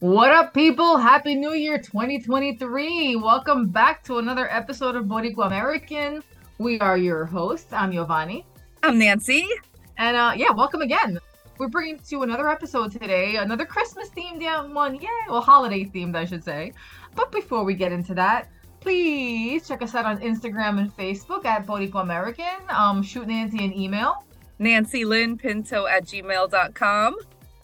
What up, people? Happy New Year 2023. Welcome back to another episode of Boricua American. We are your hosts. I'm Giovanni. I'm Nancy. And uh, yeah, welcome again. We're bringing to you another episode today, another Christmas themed one. Yay! Well, holiday themed, I should say. But before we get into that, please check us out on Instagram and Facebook at Boricua American. Um, shoot Nancy an email. Nancy Lynn Pinto at gmail.com.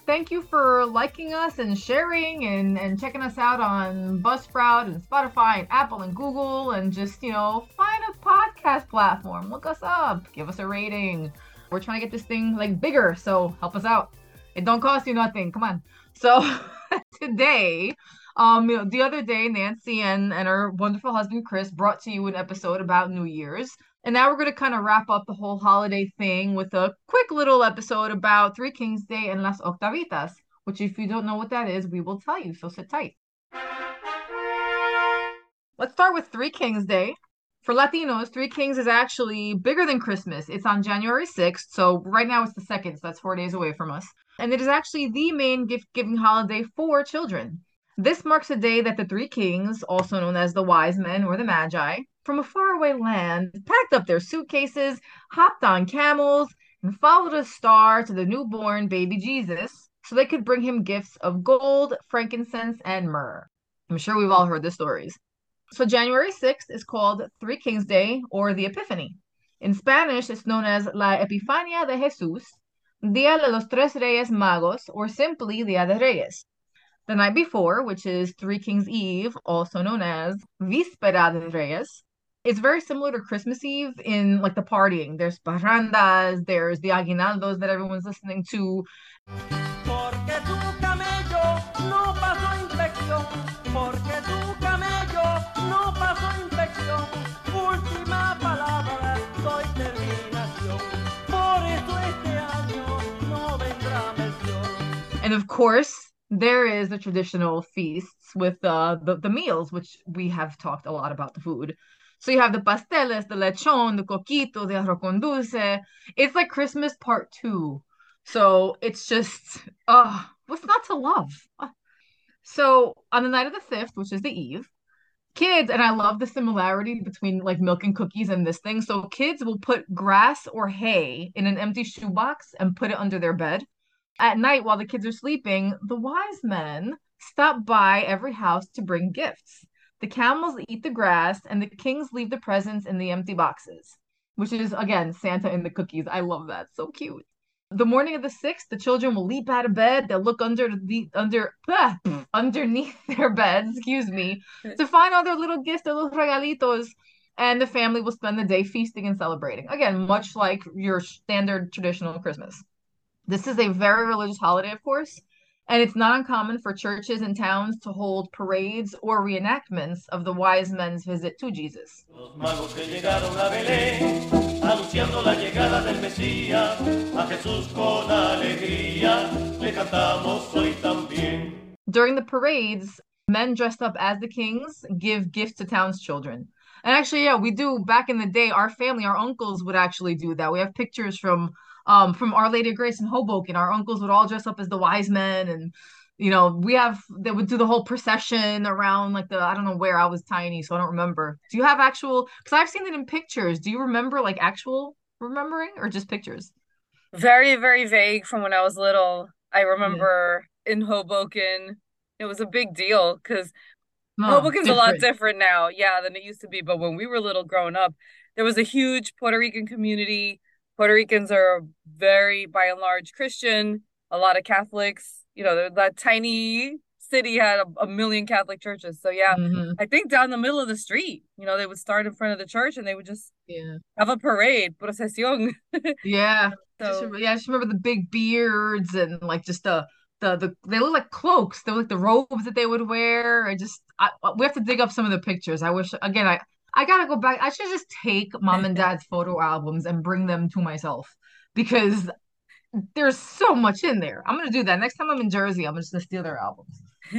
Thank you for liking us and sharing and, and checking us out on Buzzsprout and Spotify and Apple and Google and just, you know, find a podcast platform. Look us up. Give us a rating. We're trying to get this thing like bigger, so help us out. It don't cost you nothing. Come on. So today um, you know, the other day, Nancy and, and her wonderful husband Chris brought to you an episode about New Year's. And now we're going to kind of wrap up the whole holiday thing with a quick little episode about Three Kings Day and Las Octavitas, which, if you don't know what that is, we will tell you. So sit tight. Let's start with Three Kings Day. For Latinos, Three Kings is actually bigger than Christmas. It's on January 6th. So right now it's the second. So that's four days away from us. And it is actually the main gift giving holiday for children. This marks a day that the three kings, also known as the wise men or the magi, from a faraway land, packed up their suitcases, hopped on camels, and followed a star to the newborn baby Jesus so they could bring him gifts of gold, frankincense, and myrrh. I'm sure we've all heard the stories. So January 6th is called Three Kings Day or the Epiphany. In Spanish, it's known as La Epifania de Jesús, Dia de los Tres Reyes Magos, or simply Dia de Reyes the night before, which is Three Kings Eve, also known as Víspera de Reyes. It's very similar to Christmas Eve in like the partying. There's parrandas, there's the aguinaldos that everyone's listening to. And of course, there is the traditional feasts with uh, the, the meals, which we have talked a lot about the food. So you have the pasteles, the lechon, the coquito, the arroz con dulce. It's like Christmas part two. So it's just, uh, what's not to love? So on the night of the 5th, which is the eve, kids, and I love the similarity between like milk and cookies and this thing. So kids will put grass or hay in an empty shoebox and put it under their bed at night, while the kids are sleeping, the wise men stop by every house to bring gifts. The camels eat the grass, and the kings leave the presents in the empty boxes, which is, again, Santa and the cookies. I love that. So cute. The morning of the sixth, the children will leap out of bed. They'll look under the under ah, underneath their beds, excuse me, to find all their little gifts, their little regalitos, and the family will spend the day feasting and celebrating. Again, much like your standard traditional Christmas. This is a very religious holiday, of course, and it's not uncommon for churches and towns to hold parades or reenactments of the wise men's visit to Jesus. During the parades, men dressed up as the kings give gifts to towns children. And actually, yeah, we do back in the day, our family, our uncles would actually do that. We have pictures from um, from Our Lady of Grace in Hoboken. Our uncles would all dress up as the wise men and you know, we have they would do the whole procession around like the I don't know where I was tiny, so I don't remember. Do you have actual because I've seen it in pictures. Do you remember like actual remembering or just pictures? Very, very vague from when I was little. I remember yeah. in Hoboken, it was a big deal because oh, Hoboken's different. a lot different now, yeah, than it used to be. But when we were little growing up, there was a huge Puerto Rican community Puerto Ricans are very, by and large, Christian. A lot of Catholics. You know, that tiny city had a, a million Catholic churches. So yeah, mm-hmm. I think down the middle of the street, you know, they would start in front of the church and they would just yeah have a parade, procesión. yeah. So just, yeah, I just remember the big beards and like just the the the they look like cloaks. They look like the robes that they would wear. I just I, we have to dig up some of the pictures. I wish again I I gotta go back. I should just take mom and dad's photo albums and bring them to myself because there's so much in there. I'm gonna do that next time I'm in Jersey. I'm just gonna steal their albums.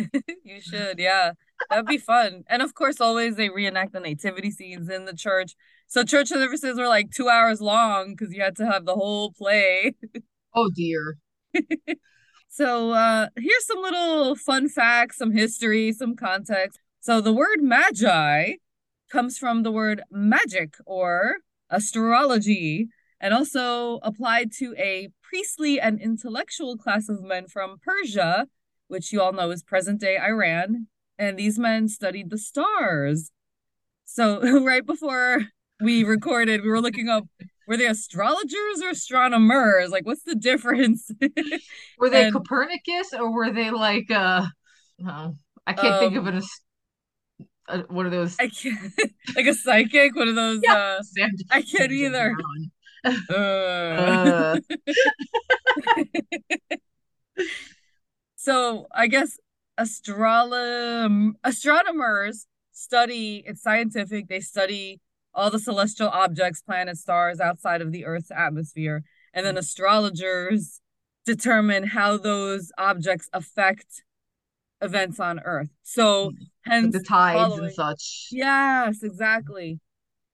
you should, yeah, that'd be fun. And of course, always they reenact the nativity scenes in the church. So church services were like two hours long because you had to have the whole play. oh dear. So uh here's some little fun facts, some history, some context. So the word magi comes from the word magic or astrology and also applied to a priestly and intellectual class of men from Persia, which you all know is present day Iran. And these men studied the stars. So, right before we recorded, we were looking up were they astrologers or astronomers? Like, what's the difference? were they and, Copernicus or were they like, uh, no, I can't um, think of an uh, what are those? I can't like a psychic. One of those. Yeah. Uh, I can't either. uh. so I guess astrolom astronomers study. It's scientific. They study all the celestial objects, planets, stars outside of the Earth's atmosphere, and then astrologers determine how those objects affect events on Earth. So hence the tides following. and such. Yes, exactly.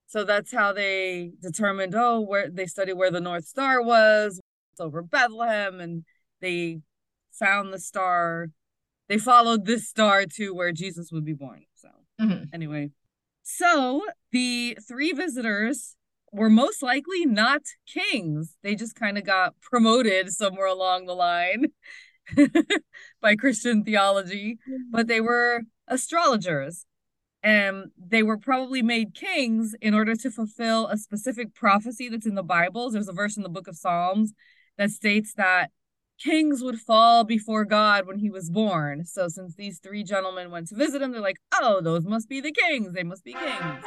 So that's how they determined. Oh, where they studied where the North Star was. It's over Bethlehem, and they found the star. They followed this star to where Jesus would be born. So mm-hmm. anyway, so the three visitors were most likely not kings. They just kind of got promoted somewhere along the line. by Christian theology, but they were astrologers. And they were probably made kings in order to fulfill a specific prophecy that's in the Bible. There's a verse in the book of Psalms that states that kings would fall before God when he was born. So since these three gentlemen went to visit him, they're like, oh, those must be the kings. They must be kings.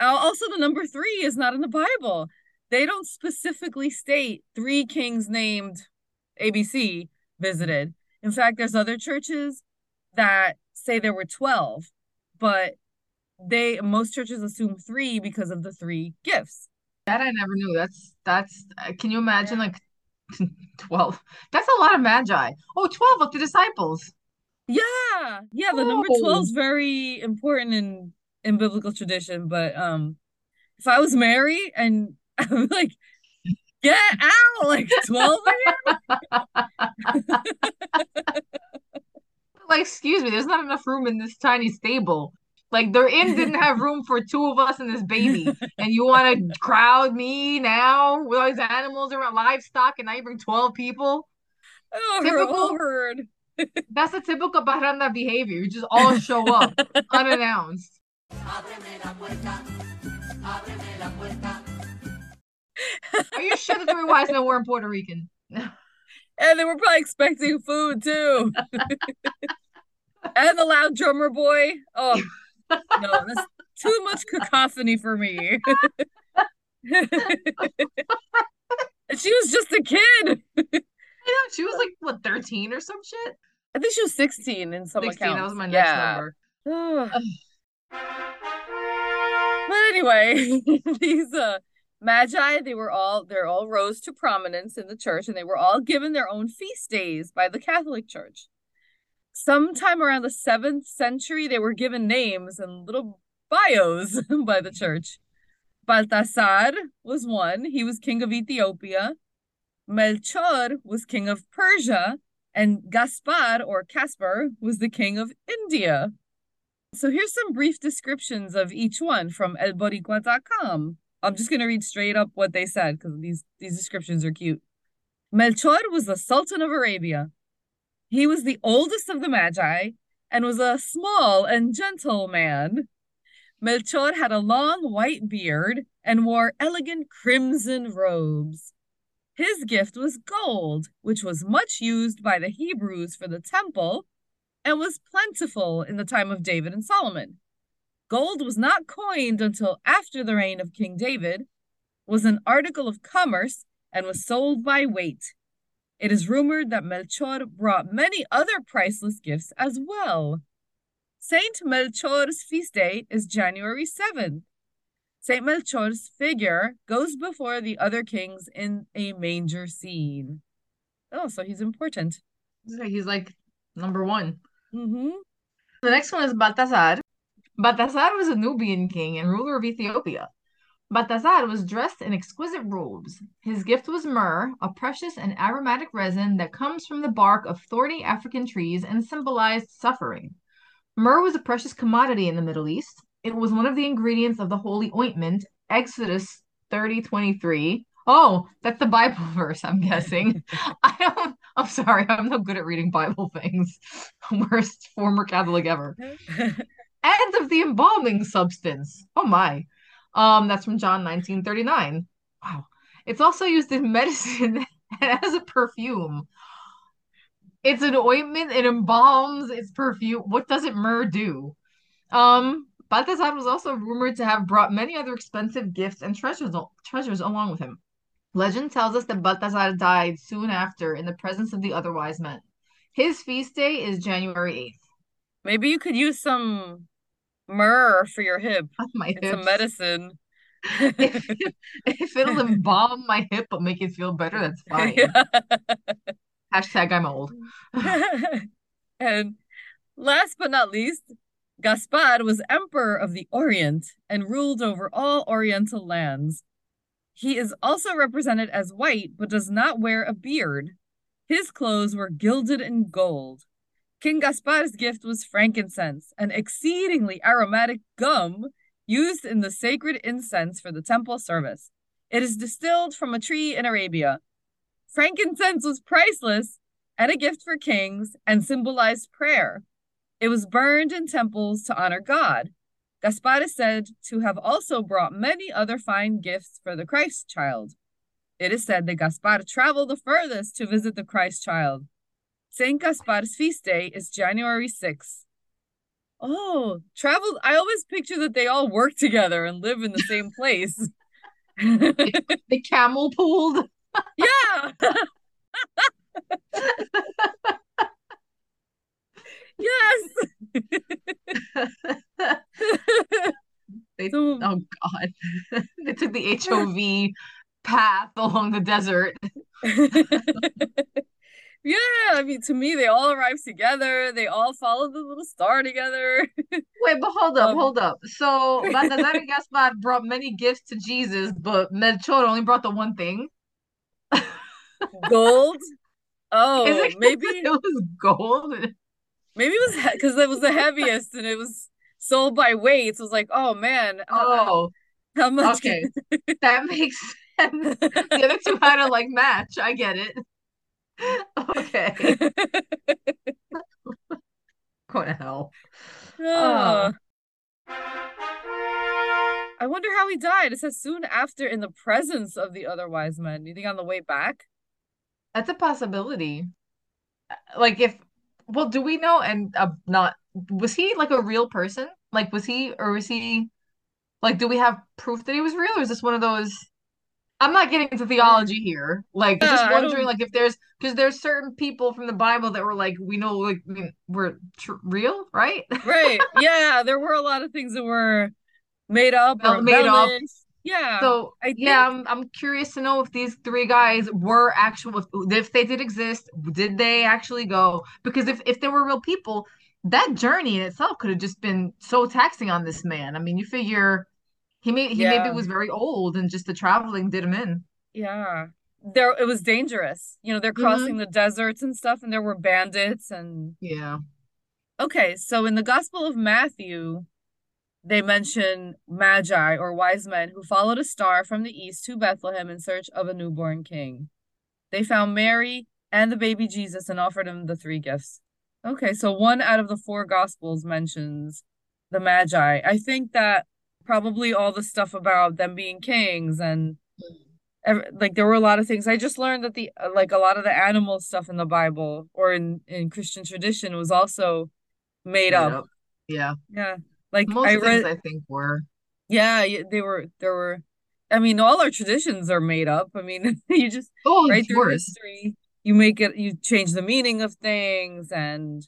Uh, also, the number three is not in the Bible they don't specifically state three kings named ABC visited. In fact, there's other churches that say there were 12, but they most churches assume three because of the three gifts. That I never knew. That's that's uh, can you imagine like 12? That's a lot of magi. Oh, 12 of the disciples. Yeah. Yeah, the oh. number 12 is very important in in biblical tradition, but um if I was Mary and I'm like, get out, like 12 like, excuse me, there's not enough room in this tiny stable. Like their inn didn't have room for two of us and this baby, and you want to crowd me now with all these animals around livestock, and now you bring twelve people. Oh, typical herd. that's a typical Parranda behavior. You just all show up unannounced. Are you sure the three wise men weren't Puerto Rican? and they were probably expecting food too. and the loud drummer boy. Oh no, that's too much cacophony for me. and she was just a kid. I know she was like what, 13 or some shit? I think she was 16 in some 16, accounts. That was my next yeah. number. but anyway, these uh Magi, they were all they're all rose to prominence in the church and they were all given their own feast days by the Catholic Church. Sometime around the 7th century, they were given names and little bios by the church. Baltasar was one, he was king of Ethiopia. Melchor was king of Persia, and Gaspar or Caspar was the king of India. So here's some brief descriptions of each one from elboricua.com. I'm just gonna read straight up what they said because these these descriptions are cute. Melchor was the Sultan of Arabia. He was the oldest of the Magi and was a small and gentle man. Melchor had a long white beard and wore elegant crimson robes. His gift was gold, which was much used by the Hebrews for the temple and was plentiful in the time of David and Solomon. Gold was not coined until after the reign of King David, was an article of commerce, and was sold by weight. It is rumored that Melchor brought many other priceless gifts as well. Saint Melchor's feast day is January 7th. Saint Melchor's figure goes before the other kings in a manger scene. Oh, so he's important. He's like number one. Mm-hmm. The next one is Baltasar. Baltasar was a Nubian king and ruler of Ethiopia. Balthazar was dressed in exquisite robes. His gift was myrrh, a precious and aromatic resin that comes from the bark of thorny African trees and symbolized suffering. Myrrh was a precious commodity in the Middle East. It was one of the ingredients of the holy ointment, Exodus 30 23. Oh, that's the Bible verse, I'm guessing. I don't, I'm sorry, I'm no good at reading Bible things. Worst former Catholic ever. And of the embalming substance. Oh my. Um, that's from John 1939. Wow. It's also used in medicine as a perfume. It's an ointment, it embalms, it's perfume. What does it myrrh do? Um, Balthazar was also rumored to have brought many other expensive gifts and treasures, treasures along with him. Legend tells us that Balthazar died soon after in the presence of the other wise men. His feast day is January 8th. Maybe you could use some myrrh for your hip. My it's hips. a medicine. if, if, it'll embalm my hip but make it feel better, that's fine. Yeah. Hashtag I'm old. and last but not least, Gaspar was emperor of the Orient and ruled over all Oriental lands. He is also represented as white but does not wear a beard. His clothes were gilded in gold. King Gaspar's gift was frankincense, an exceedingly aromatic gum used in the sacred incense for the temple service. It is distilled from a tree in Arabia. Frankincense was priceless and a gift for kings and symbolized prayer. It was burned in temples to honor God. Gaspar is said to have also brought many other fine gifts for the Christ child. It is said that Gaspar traveled the furthest to visit the Christ child. Saint Gaspar's feast day is January 6th. Oh, travel. I always picture that they all work together and live in the same place. the camel pulled. Yeah. yes. they, so, oh God. they took the HOV path along the desert. Yeah, I mean, to me, they all arrived together. They all followed the little star together. Wait, but hold up, um, hold up. So Balthazar and Gaspar brought many gifts to Jesus, but Melchor only brought the one thing. gold. Oh, maybe it was gold. Maybe it was because it was the heaviest, and it was sold by weight. It was like, oh man, oh, how, how much? Okay, that makes sense. The other two had to like match. I get it okay. Going to hell. Uh, I wonder how he died. It says soon after in the presence of the other wise men. You think on the way back? That's a possibility. Like if well, do we know and uh, not was he like a real person? Like was he or was he like do we have proof that he was real or is this one of those I'm not getting into theology here. Like, yeah, just wondering, like, if there's because there's certain people from the Bible that were like, we know, like, were tr- real, right? right. Yeah, there were a lot of things that were made up or made up. Yeah. So think... yeah, I'm I'm curious to know if these three guys were actual, if they did exist, did they actually go? Because if if they were real people, that journey in itself could have just been so taxing on this man. I mean, you figure he may he yeah. maybe was very old and just the traveling did him in. Yeah. There it was dangerous. You know, they're mm-hmm. crossing mm-hmm. the deserts and stuff and there were bandits and Yeah. Okay, so in the Gospel of Matthew, they mention magi or wise men who followed a star from the east to Bethlehem in search of a newborn king. They found Mary and the baby Jesus and offered him the three gifts. Okay, so one out of the four gospels mentions the magi. I think that probably all the stuff about them being kings and mm. like there were a lot of things. I just learned that the like a lot of the animal stuff in the bible or in in christian tradition was also made, made up. up. yeah. Yeah. Like most i read i think were. Yeah they were there were i mean all our traditions are made up. I mean you just oh, right through history you make it you change the meaning of things and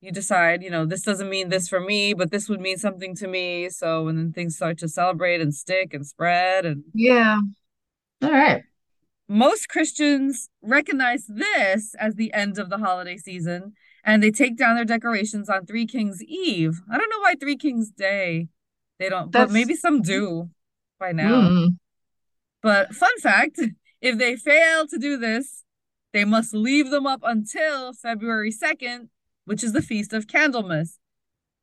you decide, you know, this doesn't mean this for me, but this would mean something to me. So and then things start to celebrate and stick and spread and yeah. All right. Most Christians recognize this as the end of the holiday season and they take down their decorations on Three Kings Eve. I don't know why Three Kings Day they don't, That's... but maybe some do. by now. Mm. But fun fact if they fail to do this, they must leave them up until February 2nd, which is the Feast of Candlemas.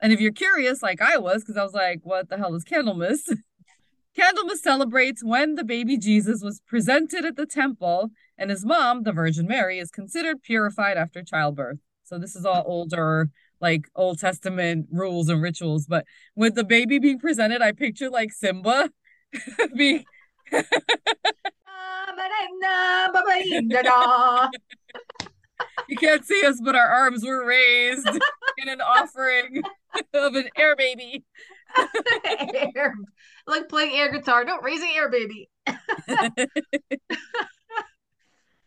And if you're curious, like I was, because I was like, what the hell is Candlemas? Candlemas celebrates when the baby Jesus was presented at the temple and his mom, the Virgin Mary, is considered purified after childbirth. So this is all older, like Old Testament rules and rituals. But with the baby being presented, I picture like Simba being. Ah, you can't see us, but our arms were raised in an offering of an air baby. air, like playing air guitar. No, raising air baby.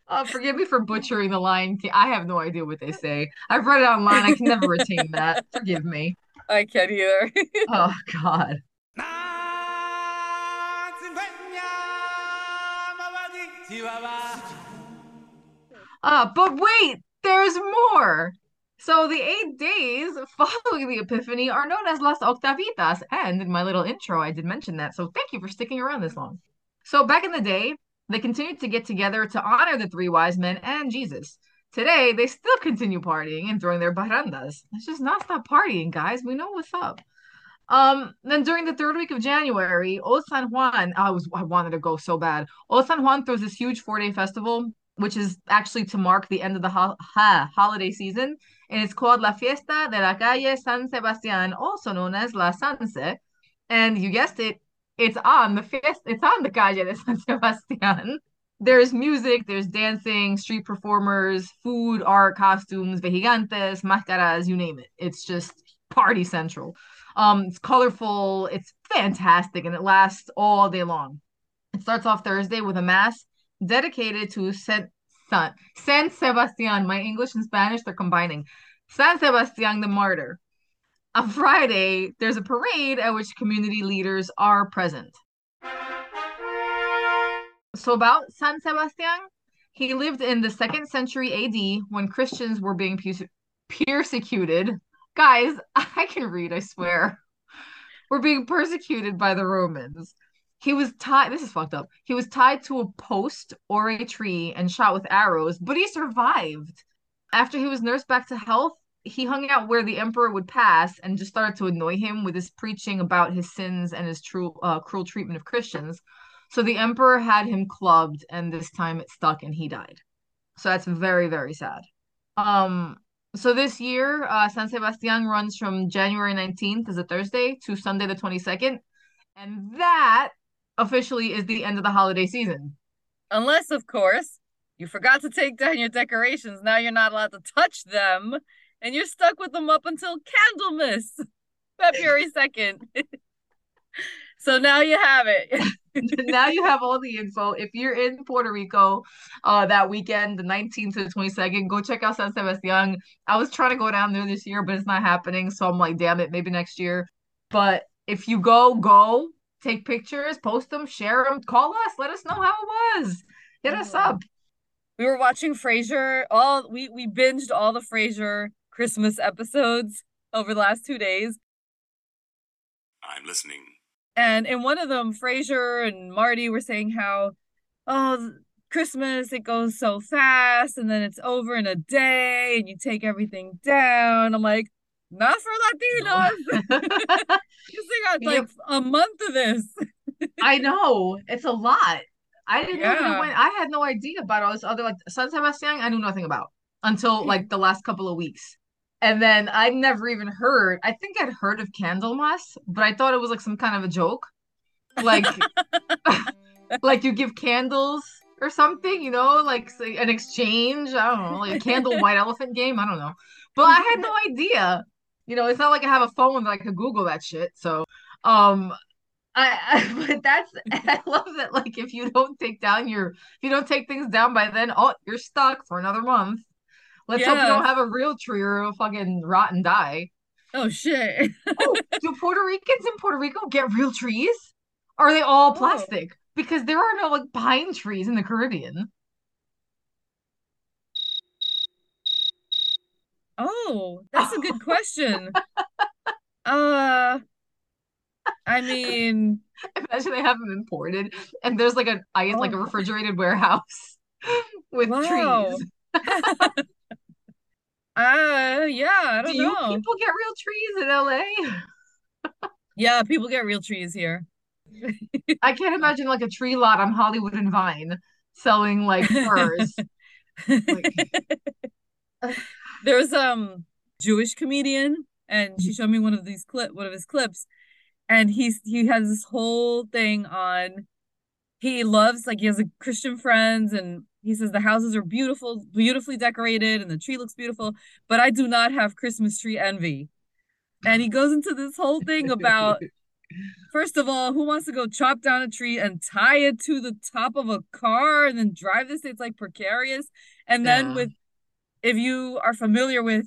oh, forgive me for butchering the line. I have no idea what they say. I've read it online. I can never retain that. Forgive me. I can't either. oh God. Uh, but wait, there's more. So the eight days following the Epiphany are known as Las Octavitas. And in my little intro, I did mention that. So thank you for sticking around this long. So back in the day, they continued to get together to honor the three wise men and Jesus. Today, they still continue partying and throwing their parrandas. Let's just not stop partying, guys. We know what's up. Um, then during the third week of January, Old San Juan, I was I wanted to go so bad. Old San Juan throws this huge four-day festival, which is actually to mark the end of the ho- ha, holiday season and it's called La Fiesta de la Calle San Sebastián, also known as La Sanse. And you guessed it, it's on the fiesta, it's on the Calle de San Sebastián. There's music, there's dancing, street performers, food, art, costumes, vejigantes, máscaras, you name it. It's just party central. Um, it's colorful, it's fantastic, and it lasts all day long. It starts off Thursday with a mass dedicated to San, San Sebastian. My English and Spanish, they're combining. San Sebastian the Martyr. On Friday, there's a parade at which community leaders are present. So, about San Sebastian, he lived in the second century AD when Christians were being persecuted. Guys, I can read, I swear. We're being persecuted by the Romans. He was tied. This is fucked up. He was tied to a post or a tree and shot with arrows, but he survived. After he was nursed back to health, he hung out where the emperor would pass and just started to annoy him with his preaching about his sins and his true uh, cruel treatment of Christians. So the emperor had him clubbed, and this time it stuck, and he died. So that's very very sad. Um, so this year, uh, San Sebastian runs from January 19th, as a Thursday, to Sunday the 22nd, and that officially is the end of the holiday season. Unless, of course, you forgot to take down your decorations. Now you're not allowed to touch them, and you're stuck with them up until Candlemas, February 2nd. so now you have it. now you have all the info. If you're in Puerto Rico uh, that weekend, the 19th to the 22nd, go check out San Sebastian. I was trying to go down there this year, but it's not happening. So I'm like, damn it, maybe next year. But if you go, go take pictures, post them, share them, call us, let us know how it was. Hit us up. We were watching Frasier. All we we binged all the Frasier Christmas episodes over the last two days. I'm listening. And in one of them, Frasier and Marty were saying how, oh, Christmas it goes so fast, and then it's over in a day, and you take everything down. I'm like, not for Latinos. you still got like yep. a month of this. I know it's a lot. I didn't yeah. know when I had no idea about all this other like San Sebastian. I knew nothing about until like the last couple of weeks, and then I never even heard. I think I'd heard of Candlemas, but I thought it was like some kind of a joke, like like you give candles or something, you know, like an exchange. I don't know, like a candle white elephant game. I don't know, but I had no idea you know, it's not like I have a phone that I could Google that shit. So, um, I, I but that's I love that. Like, if you don't take down your, if you don't take things down by then, oh, you're stuck for another month. Let's yeah. hope you don't have a real tree or a fucking rot and die. Oh shit! oh, do Puerto Ricans in Puerto Rico get real trees? Are they all oh. plastic? Oh. Because there are no like pine trees in the Caribbean. Oh, that's a good question. uh I mean, imagine they have them imported, and there's like an ice, oh. like a oh. refrigerated warehouse with wow. trees. uh, yeah, I don't Do know. people get real trees in LA? yeah, people get real trees here. I can't imagine like a tree lot on Hollywood and Vine selling like firs. like... There's um Jewish comedian and she showed me one of these clip one of his clips and he's he has this whole thing on he loves like he has a Christian friends and he says the houses are beautiful, beautifully decorated and the tree looks beautiful, but I do not have Christmas tree envy. And he goes into this whole thing about first of all, who wants to go chop down a tree and tie it to the top of a car and then drive this? It's like precarious. And then yeah. with if you are familiar with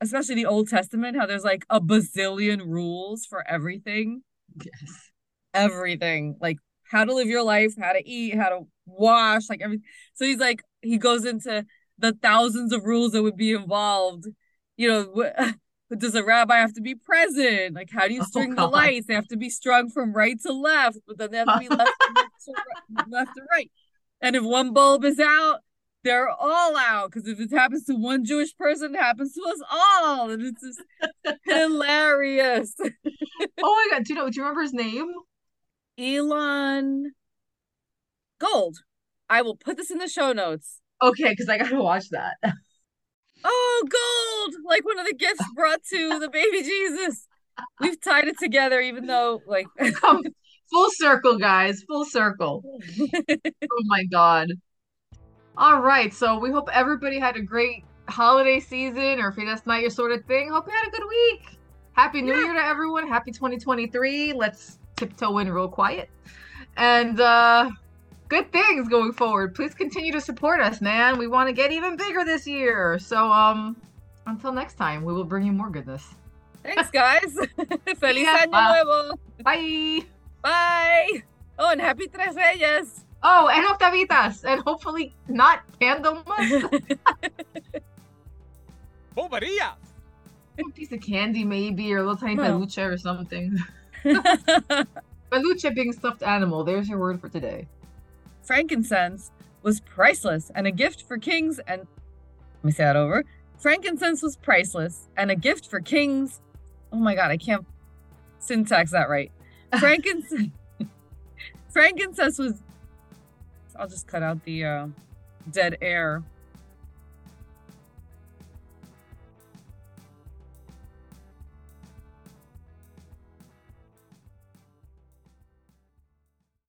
especially the Old Testament, how there's like a bazillion rules for everything. Yes. Everything. Like how to live your life, how to eat, how to wash, like everything. So he's like, he goes into the thousands of rules that would be involved. You know, does a rabbi have to be present? Like, how do you oh, string oh, the lights? They have to be strung from right to left, but then they have to be left, to, left to right. And if one bulb is out, they're all out because if it happens to one Jewish person, it happens to us all, and it's just hilarious. oh my god! Do you know? Do you remember his name? Elon Gold. I will put this in the show notes. Okay, because I gotta watch that. Oh, gold! Like one of the gifts brought to the baby Jesus. We've tied it together, even though, like, full circle, guys, full circle. oh my god. All right, so we hope everybody had a great holiday season, or if that's not your sort of thing, hope you had a good week. Happy New yeah. Year to everyone. Happy 2023. Let's tiptoe in real quiet. And uh good things going forward. Please continue to support us, man. We want to get even bigger this year. So um until next time, we will bring you more goodness. Thanks, guys. Feliz yeah. año nuevo. Bye. Bye. Oh, and happy Tres Reyes. Oh, and Octavitas, and hopefully not Candlemas. Boberia. A piece of candy, maybe, or a little tiny huh. peluche or something. peluche being stuffed animal. There's your word for today. Frankincense was priceless and a gift for kings. And let me say that over. Frankincense was priceless and a gift for kings. Oh my god, I can't syntax that right. Frankincense. Frankincense was I'll just cut out the uh, dead air.